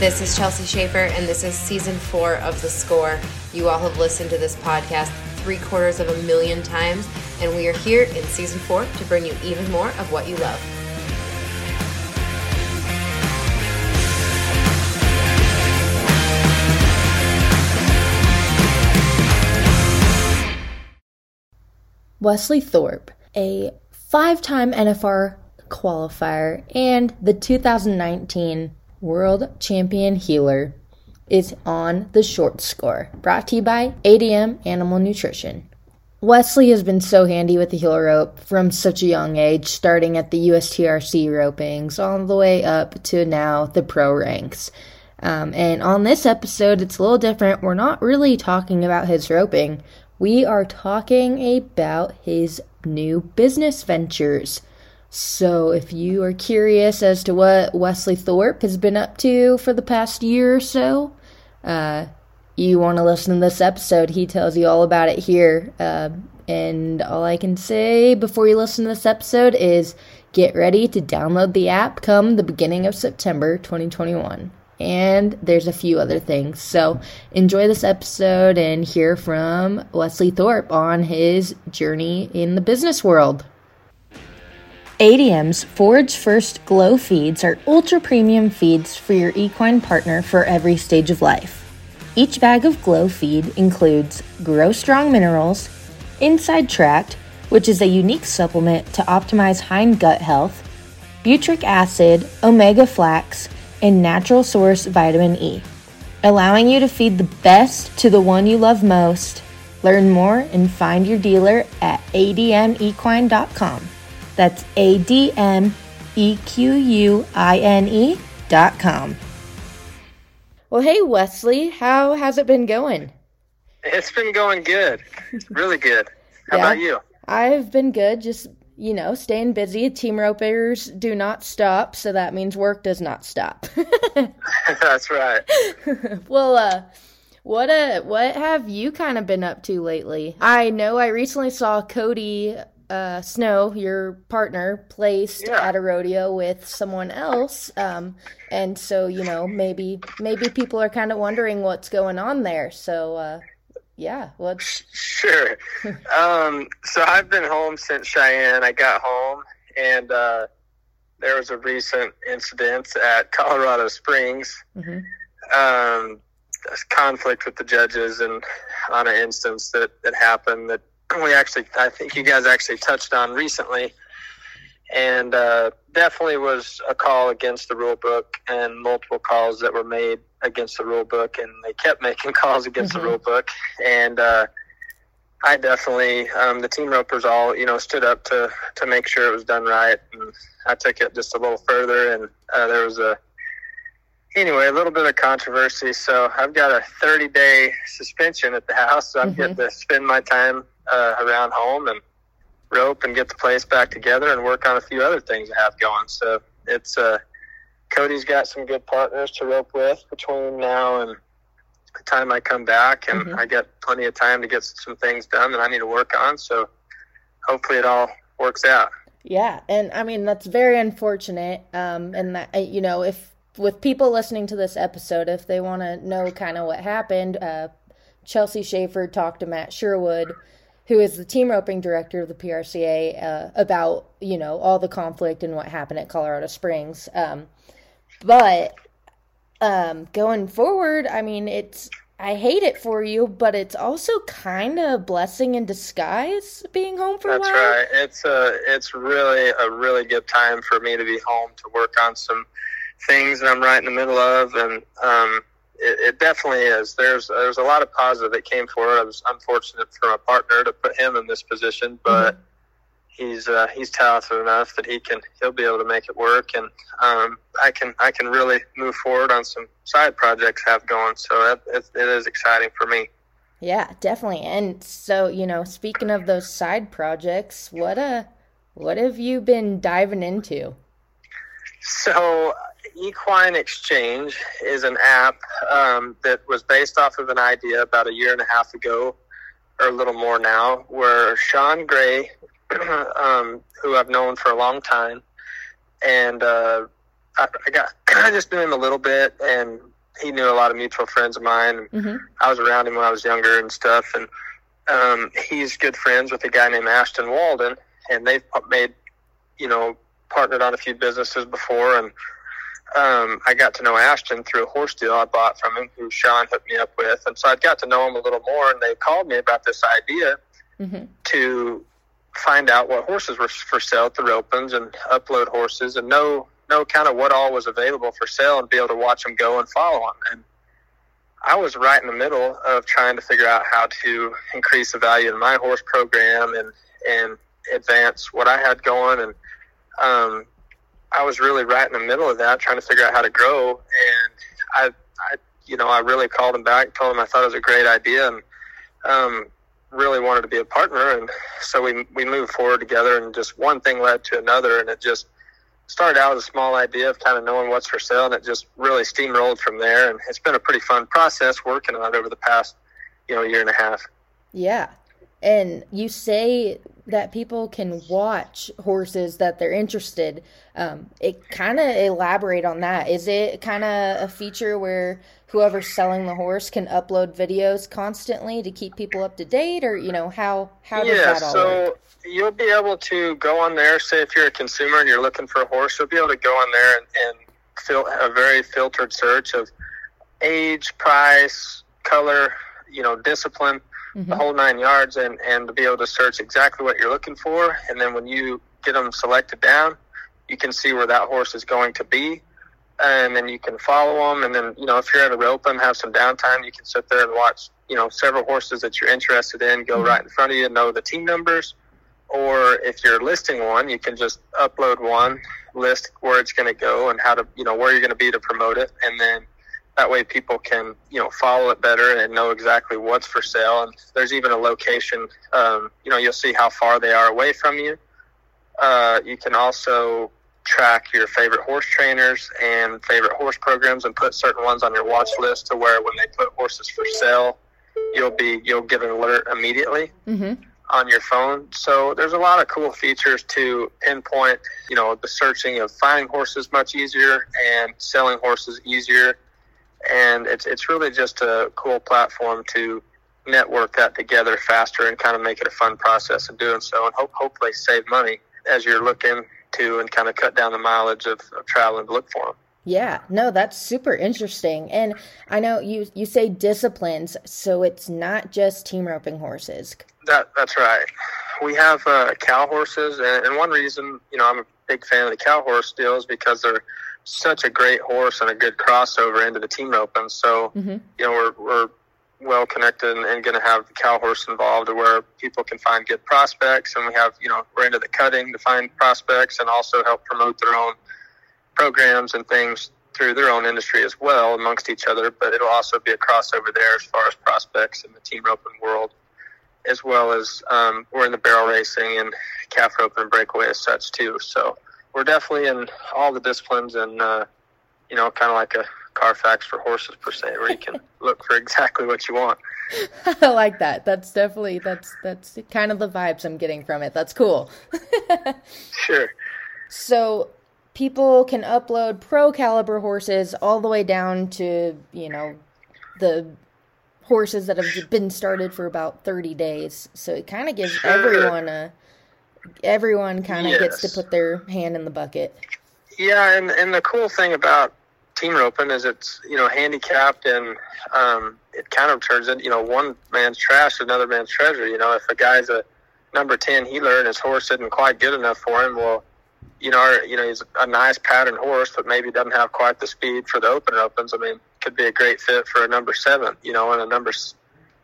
This is Chelsea Schaefer, and this is season four of The Score. You all have listened to this podcast three quarters of a million times, and we are here in season four to bring you even more of what you love. Wesley Thorp, a five time NFR qualifier and the 2019 World Champion Heeler, is on the short score, brought to you by ADM Animal Nutrition. Wesley has been so handy with the heel rope from such a young age, starting at the USTRC ropings all the way up to now the pro ranks. Um, and on this episode, it's a little different. We're not really talking about his roping, we are talking about his new business ventures. So, if you are curious as to what Wesley Thorp has been up to for the past year or so, uh, you want to listen to this episode. He tells you all about it here. Uh, and all I can say before you listen to this episode is get ready to download the app come the beginning of September 2021 and there's a few other things. So enjoy this episode and hear from Wesley Thorp on his journey in the business world. ADM's Forage First Glow feeds are ultra premium feeds for your equine partner for every stage of life. Each bag of Glow feed includes Grow Strong minerals, Inside Tract, which is a unique supplement to optimize hind gut health, butyric acid, omega flax, and natural source vitamin E, allowing you to feed the best to the one you love most. Learn more and find your dealer at admequine.com. That's A D M E Q U I N E dot com. Well, hey, Wesley, how has it been going? It's been going good. Really good. How yeah, about you? I've been good, just you know, staying busy. Team ropers do not stop, so that means work does not stop. That's right. well, uh, what uh, what have you kind of been up to lately? I know I recently saw Cody uh, Snow, your partner, placed yeah. at a rodeo with someone else, um, and so you know maybe maybe people are kind of wondering what's going on there. So uh, yeah, let's. Sure. um, so I've been home since Cheyenne. I got home, and uh, there was a recent incident at Colorado Springs. Mm-hmm. Um, conflict with the judges, and on an instance that that happened that we actually, I think you guys actually touched on recently and uh, definitely was a call against the rule book and multiple calls that were made against the rule book and they kept making calls against mm-hmm. the rule book and uh, I definitely um, the team ropers all you know stood up to to make sure it was done right and I took it just a little further and uh, there was a anyway a little bit of controversy so I've got a 30 day suspension at the house so I'm mm-hmm. getting to spend my time uh, around home and rope and get the place back together and work on a few other things I have going. So it's uh, Cody's got some good partners to rope with between now and the time I come back, and mm-hmm. I get plenty of time to get some things done that I need to work on. So hopefully it all works out. Yeah, and I mean that's very unfortunate. Um, and that you know, if with people listening to this episode, if they want to know kind of what happened, uh, Chelsea Schaefer talked to Matt Sherwood who is the team roping director of the PRCA, uh, about you know all the conflict and what happened at Colorado Springs. Um, but um, going forward, I mean, it's I hate it for you, but it's also kind of a blessing in disguise being home for That's a while. That's right. It's a it's really a really good time for me to be home to work on some things that I'm right in the middle of, and um, it, it, definitely is. There's there's a lot of positive that came forward. I was unfortunate for my partner to put him in this position, but mm-hmm. he's uh, he's talented enough that he can he'll be able to make it work, and um, I can I can really move forward on some side projects I have going. So it, it, it is exciting for me. Yeah, definitely. And so you know, speaking of those side projects, what uh, what have you been diving into? So Equine Exchange is an app um, that was based off of an idea about a year and a half ago, or a little more now, where Sean Gray, um, who I've known for a long time, and uh, I, I got I just knew him a little bit, and he knew a lot of mutual friends of mine. Mm-hmm. I was around him when I was younger and stuff, and um, he's good friends with a guy named Ashton Walden, and they've made, you know, partnered on a few businesses before, and um, I got to know Ashton through a horse deal I bought from him, who Sean hooked me up with, and so I got to know him a little more, and they called me about this idea mm-hmm. to find out what horses were for sale at the ropens and upload horses and know know kind of what all was available for sale and be able to watch them go and follow them. And I was right in the middle of trying to figure out how to increase the value in my horse program and and advance what I had going. And um, I was really right in the middle of that, trying to figure out how to grow. And I, I you know, I really called him back, told him I thought it was a great idea, and um, really wanted to be a partner. And so we we moved forward together, and just one thing led to another, and it just started out as a small idea of kind of knowing what's for sale, and it just really steamrolled from there. And it's been a pretty fun process working on it over the past, you know, year and a half. Yeah. And you say that people can watch horses that they're interested. Um, it kind of elaborate on that. Is it kind of a feature where whoever's selling the horse can upload videos constantly to keep people up to date, or you know how how does yeah, that all so work? you'll be able to go on there. Say if you're a consumer and you're looking for a horse, you'll be able to go on there and, and fill a very filtered search of age, price, color, you know, discipline, mm-hmm. the whole nine yards, and and to be able to search exactly what you're looking for. And then when you get them selected down, you can see where that horse is going to be. And then you can follow them. And then, you know, if you're at a rope and have some downtime, you can sit there and watch, you know, several horses that you're interested in go mm-hmm. right in front of you, know the team numbers, or if you're listing one, you can just upload one, list where it's going to go and how to, you know, where you're going to be to promote it. And then that way people can, you know, follow it better and know exactly what's for sale. And there's even a location, um, you know, you'll see how far they are away from you. Uh, you can also track your favorite horse trainers and favorite horse programs and put certain ones on your watch list to where when they put horses for sale, you'll be, you'll get an alert immediately. Mm-hmm on your phone. So there's a lot of cool features to pinpoint, you know, the searching of finding horses much easier and selling horses easier. And it's it's really just a cool platform to network that together faster and kind of make it a fun process of doing so and hope hopefully save money as you're looking to and kind of cut down the mileage of, of traveling to look for them. Yeah, no, that's super interesting. And I know you you say disciplines, so it's not just team roping horses. That that's right. We have uh, cow horses, and, and one reason you know I'm a big fan of the cow horse deal is because they're such a great horse and a good crossover into the team roping. So mm-hmm. you know we're we're well connected and, and going to have the cow horse involved where people can find good prospects and we have you know we're into the cutting to find prospects and also help promote their own programs and things through their own industry as well amongst each other, but it'll also be a crossover there as far as prospects in the team roping world, as well as um, we're in the barrel racing and calf roping and breakaway as such too. So we're definitely in all the disciplines and, uh, you know, kind of like a Carfax for horses per se, where you can look for exactly what you want. I like that. That's definitely that's that's kind of the vibes I'm getting from it. That's cool. sure. So people can upload pro caliber horses all the way down to, you know, the horses that have been started for about 30 days. So it kind of gives sure. everyone a everyone kind of yes. gets to put their hand in the bucket. Yeah, and and the cool thing about team roping is it's you know handicapped and um, it kind of turns into you know one man's trash another man's treasure. You know, if a guy's a number ten heeler and his horse isn't quite good enough for him, well, you know, you know, he's a nice pattern horse, but maybe doesn't have quite the speed for the open opens. I mean, could be a great fit for a number seven, you know, and a number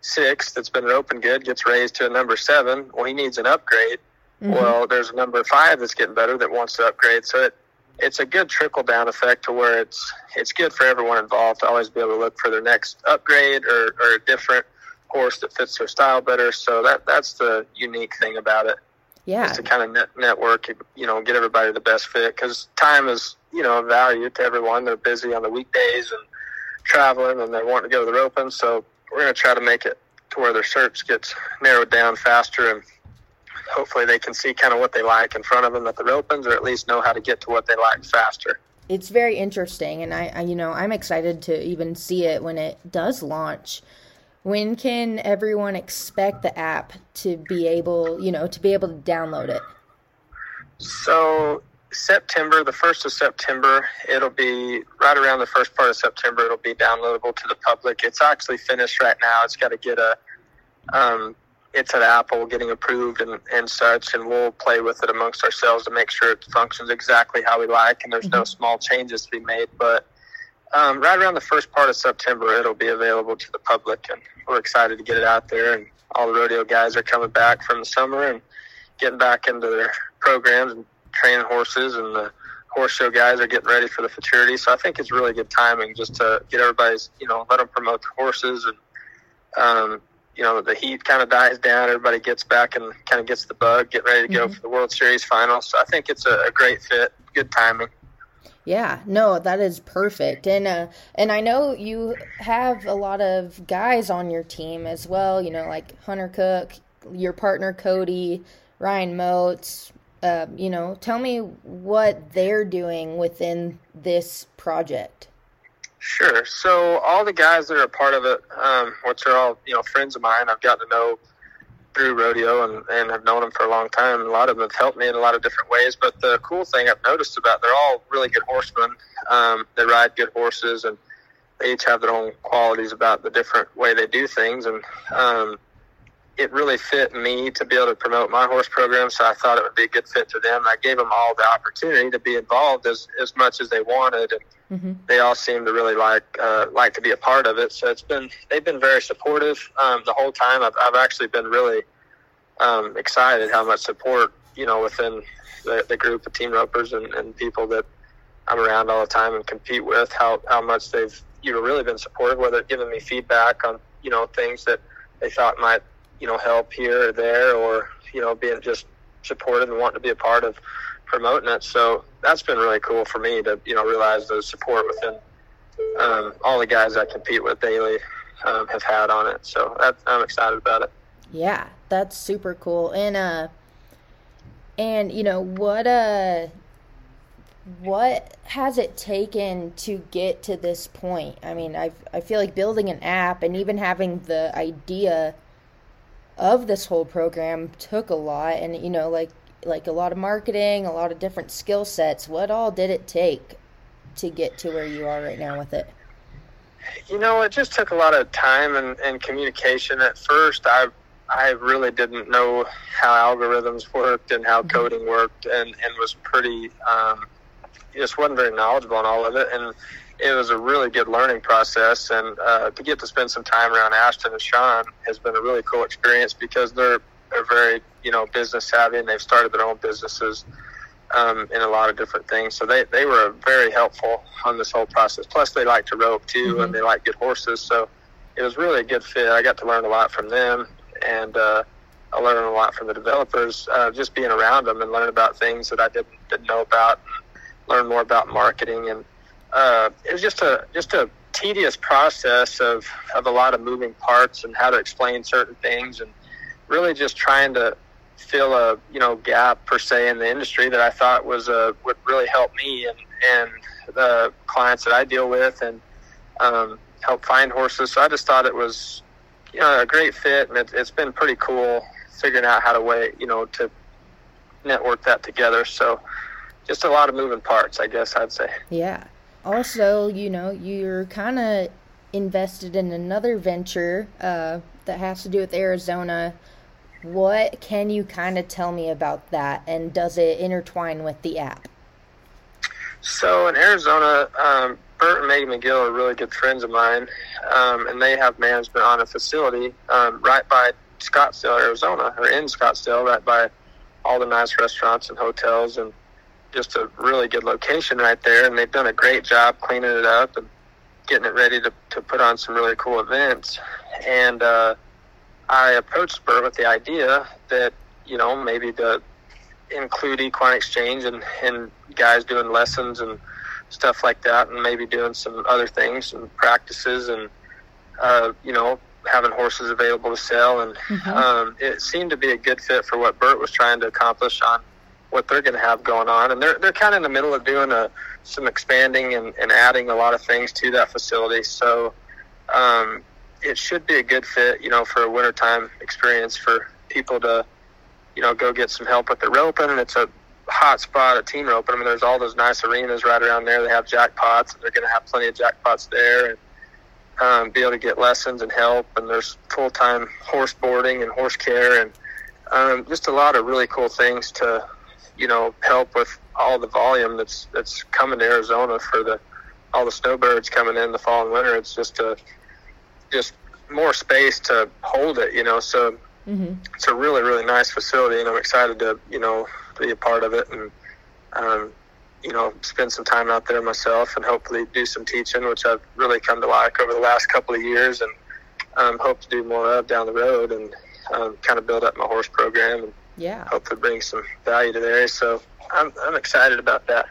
six that's been an open good gets raised to a number seven. Well, he needs an upgrade. Mm-hmm. Well, there's a number five that's getting better that wants to upgrade. So it, it's a good trickle down effect to where it's it's good for everyone involved to always be able to look for their next upgrade or, or a different horse that fits their style better. So that that's the unique thing about it yeah. to kind of net, network, you know, get everybody the best fit because time is, you know, value to everyone. They're busy on the weekdays and traveling and they want to go to the roping. So we're going to try to make it to where their search gets narrowed down faster and hopefully they can see kind of what they like in front of them at the ropens or at least know how to get to what they like faster. it's very interesting, and I, I, you know, I'm excited to even see it when it does launch. When can everyone expect the app to be able, you know, to be able to download it? So September, the first of September, it'll be right around the first part of September. It'll be downloadable to the public. It's actually finished right now. It's got to get a um, it's at Apple getting approved and, and such, and we'll play with it amongst ourselves to make sure it functions exactly how we like, and there's mm-hmm. no small changes to be made. But um, right around the first part of September, it'll be available to the public, and we're excited to get it out there. And all the rodeo guys are coming back from the summer and getting back into their programs and training horses, and the horse show guys are getting ready for the futurity. So I think it's really good timing just to get everybody's, you know, let them promote the horses and um, you know the heat kind of dies down, everybody gets back and kind of gets the bug, get ready to go mm-hmm. for the World Series final. So I think it's a, a great fit, good timing. Yeah, no, that is perfect. And uh and I know you have a lot of guys on your team as well, you know, like Hunter Cook, your partner Cody, Ryan Motes. Uh, you know, tell me what they're doing within this project. Sure. So all the guys that are a part of it, um, which are all you know friends of mine, I've gotten to know through rodeo and, and have known them for a long time. A lot of them have helped me in a lot of different ways. But the cool thing I've noticed about they're all really good horsemen. Um, they ride good horses and they each have their own qualities about the different way they do things. And um, it really fit me to be able to promote my horse program. So I thought it would be a good fit for them. I gave them all the opportunity to be involved as, as much as they wanted. And mm-hmm. they all seem to really like, uh, like to be a part of it. So it's been, they've been very supportive, um, the whole time. I've, I've actually been really, um, excited how much support, you know, within the, the group of team ropers and, and people that I'm around all the time and compete with, how, how much they've, you know, really been supportive, whether giving me feedback on, you know, things that they thought might you know, help here or there, or you know, being just supportive and wanting to be a part of promoting it. So that's been really cool for me to you know realize the support within um, all the guys I compete with daily um, have had on it. So that, I'm excited about it. Yeah, that's super cool. And uh, and you know what uh what has it taken to get to this point? I mean, I I feel like building an app and even having the idea of this whole program took a lot and you know like like a lot of marketing a lot of different skill sets. What all did it take to get to where you are right now with it? You know it just took a lot of time and, and communication. At first i i really didn't know how algorithms worked and how mm-hmm. coding worked and and was pretty um, just wasn't very knowledgeable on all of it. And it was a really good learning process, and uh, to get to spend some time around Ashton and Sean has been a really cool experience because they're they're very you know business savvy and they've started their own businesses um, in a lot of different things. So they they were very helpful on this whole process. Plus, they like to rope too, mm-hmm. and they like good horses. So it was really a good fit. I got to learn a lot from them, and uh, I learned a lot from the developers. Uh, just being around them and learning about things that I didn't didn't know about. Learn more about marketing and uh, it was just a just a tedious process of of a lot of moving parts and how to explain certain things and really just trying to fill a you know gap per se in the industry that I thought was a uh, would really help me and and the clients that I deal with and um, help find horses. So I just thought it was you know a great fit and it, it's been pretty cool figuring out how to way you know to network that together. So just a lot of moving parts, I guess I'd say. Yeah also, you know, you're kind of invested in another venture uh, that has to do with Arizona. What can you kind of tell me about that, and does it intertwine with the app? So in Arizona, um, Bert and Megan McGill are really good friends of mine, um, and they have management on a facility um, right by Scottsdale, Arizona, or in Scottsdale, right by all the nice restaurants and hotels and just a really good location right there, and they've done a great job cleaning it up and getting it ready to, to put on some really cool events. And uh, I approached Bert with the idea that, you know, maybe to include equine exchange and, and guys doing lessons and stuff like that, and maybe doing some other things and practices and, uh, you know, having horses available to sell. And mm-hmm. um, it seemed to be a good fit for what Bert was trying to accomplish on what they're going to have going on, and they're they're kind of in the middle of doing a some expanding and, and adding a lot of things to that facility. So um, it should be a good fit, you know, for a wintertime experience for people to, you know, go get some help with the roping. And it's a hot spot at team roping. I mean, there's all those nice arenas right around there. They have jackpots, and they're going to have plenty of jackpots there, and um, be able to get lessons and help. And there's full time horse boarding and horse care, and um, just a lot of really cool things to, you know, help with all the volume that's that's coming to Arizona for the all the snowbirds coming in the fall and winter. It's just a just more space to hold it, you know. So mm-hmm. it's a really really nice facility, and I'm excited to you know be a part of it and um, you know spend some time out there myself and hopefully do some teaching, which I've really come to like over the last couple of years, and um, hope to do more of down the road and um, kind of build up my horse program and yeah, hopefully bring some value to the area. So I'm I'm excited about that.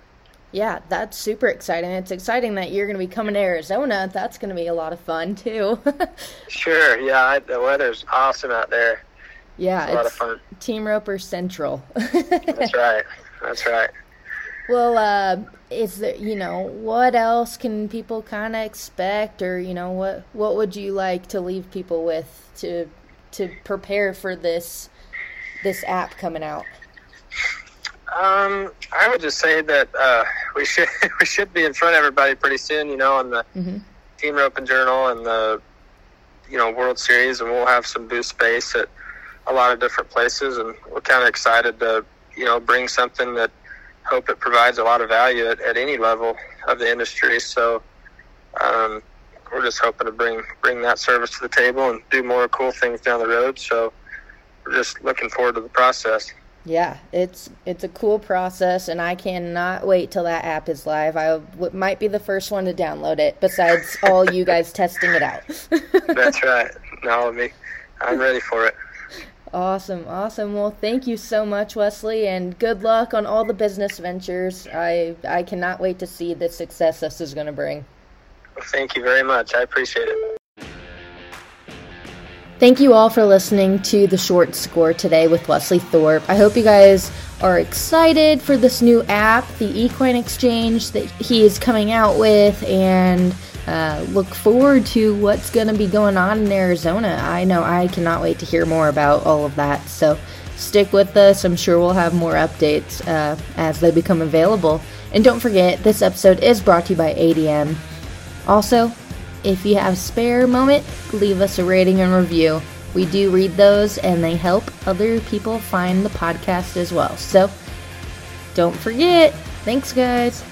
Yeah, that's super exciting. It's exciting that you're going to be coming to Arizona. That's going to be a lot of fun too. sure. Yeah, I, the weather's awesome out there. Yeah, it's, a lot of fun. Team Roper Central. that's right. That's right. Well, uh, is there, you know, what else can people kind of expect, or you know, what what would you like to leave people with to to prepare for this this app coming out? Um, I would just say that uh, we should we should be in front of everybody pretty soon. You know, on the mm-hmm. Team Roping Journal and the you know World Series, and we'll have some booth space at a lot of different places, and we're kind of excited to you know bring something that hope it provides a lot of value at, at any level of the industry. So. Um, we're just hoping to bring bring that service to the table and do more cool things down the road. So we're just looking forward to the process. Yeah, it's it's a cool process, and I cannot wait till that app is live. I w- might be the first one to download it, besides all you guys testing it out. That's right. No, me, I'm ready for it. Awesome, awesome. Well, thank you so much, Wesley, and good luck on all the business ventures. I I cannot wait to see the success this is going to bring. Well, thank you very much. I appreciate it. Thank you all for listening to the short score today with Wesley Thorp. I hope you guys are excited for this new app, the Equine Exchange that he is coming out with, and uh, look forward to what's going to be going on in Arizona. I know I cannot wait to hear more about all of that. So stick with us. I'm sure we'll have more updates uh, as they become available. And don't forget, this episode is brought to you by ADM. Also, if you have spare moment, leave us a rating and review. We do read those and they help other people find the podcast as well. So don't forget. Thanks, guys.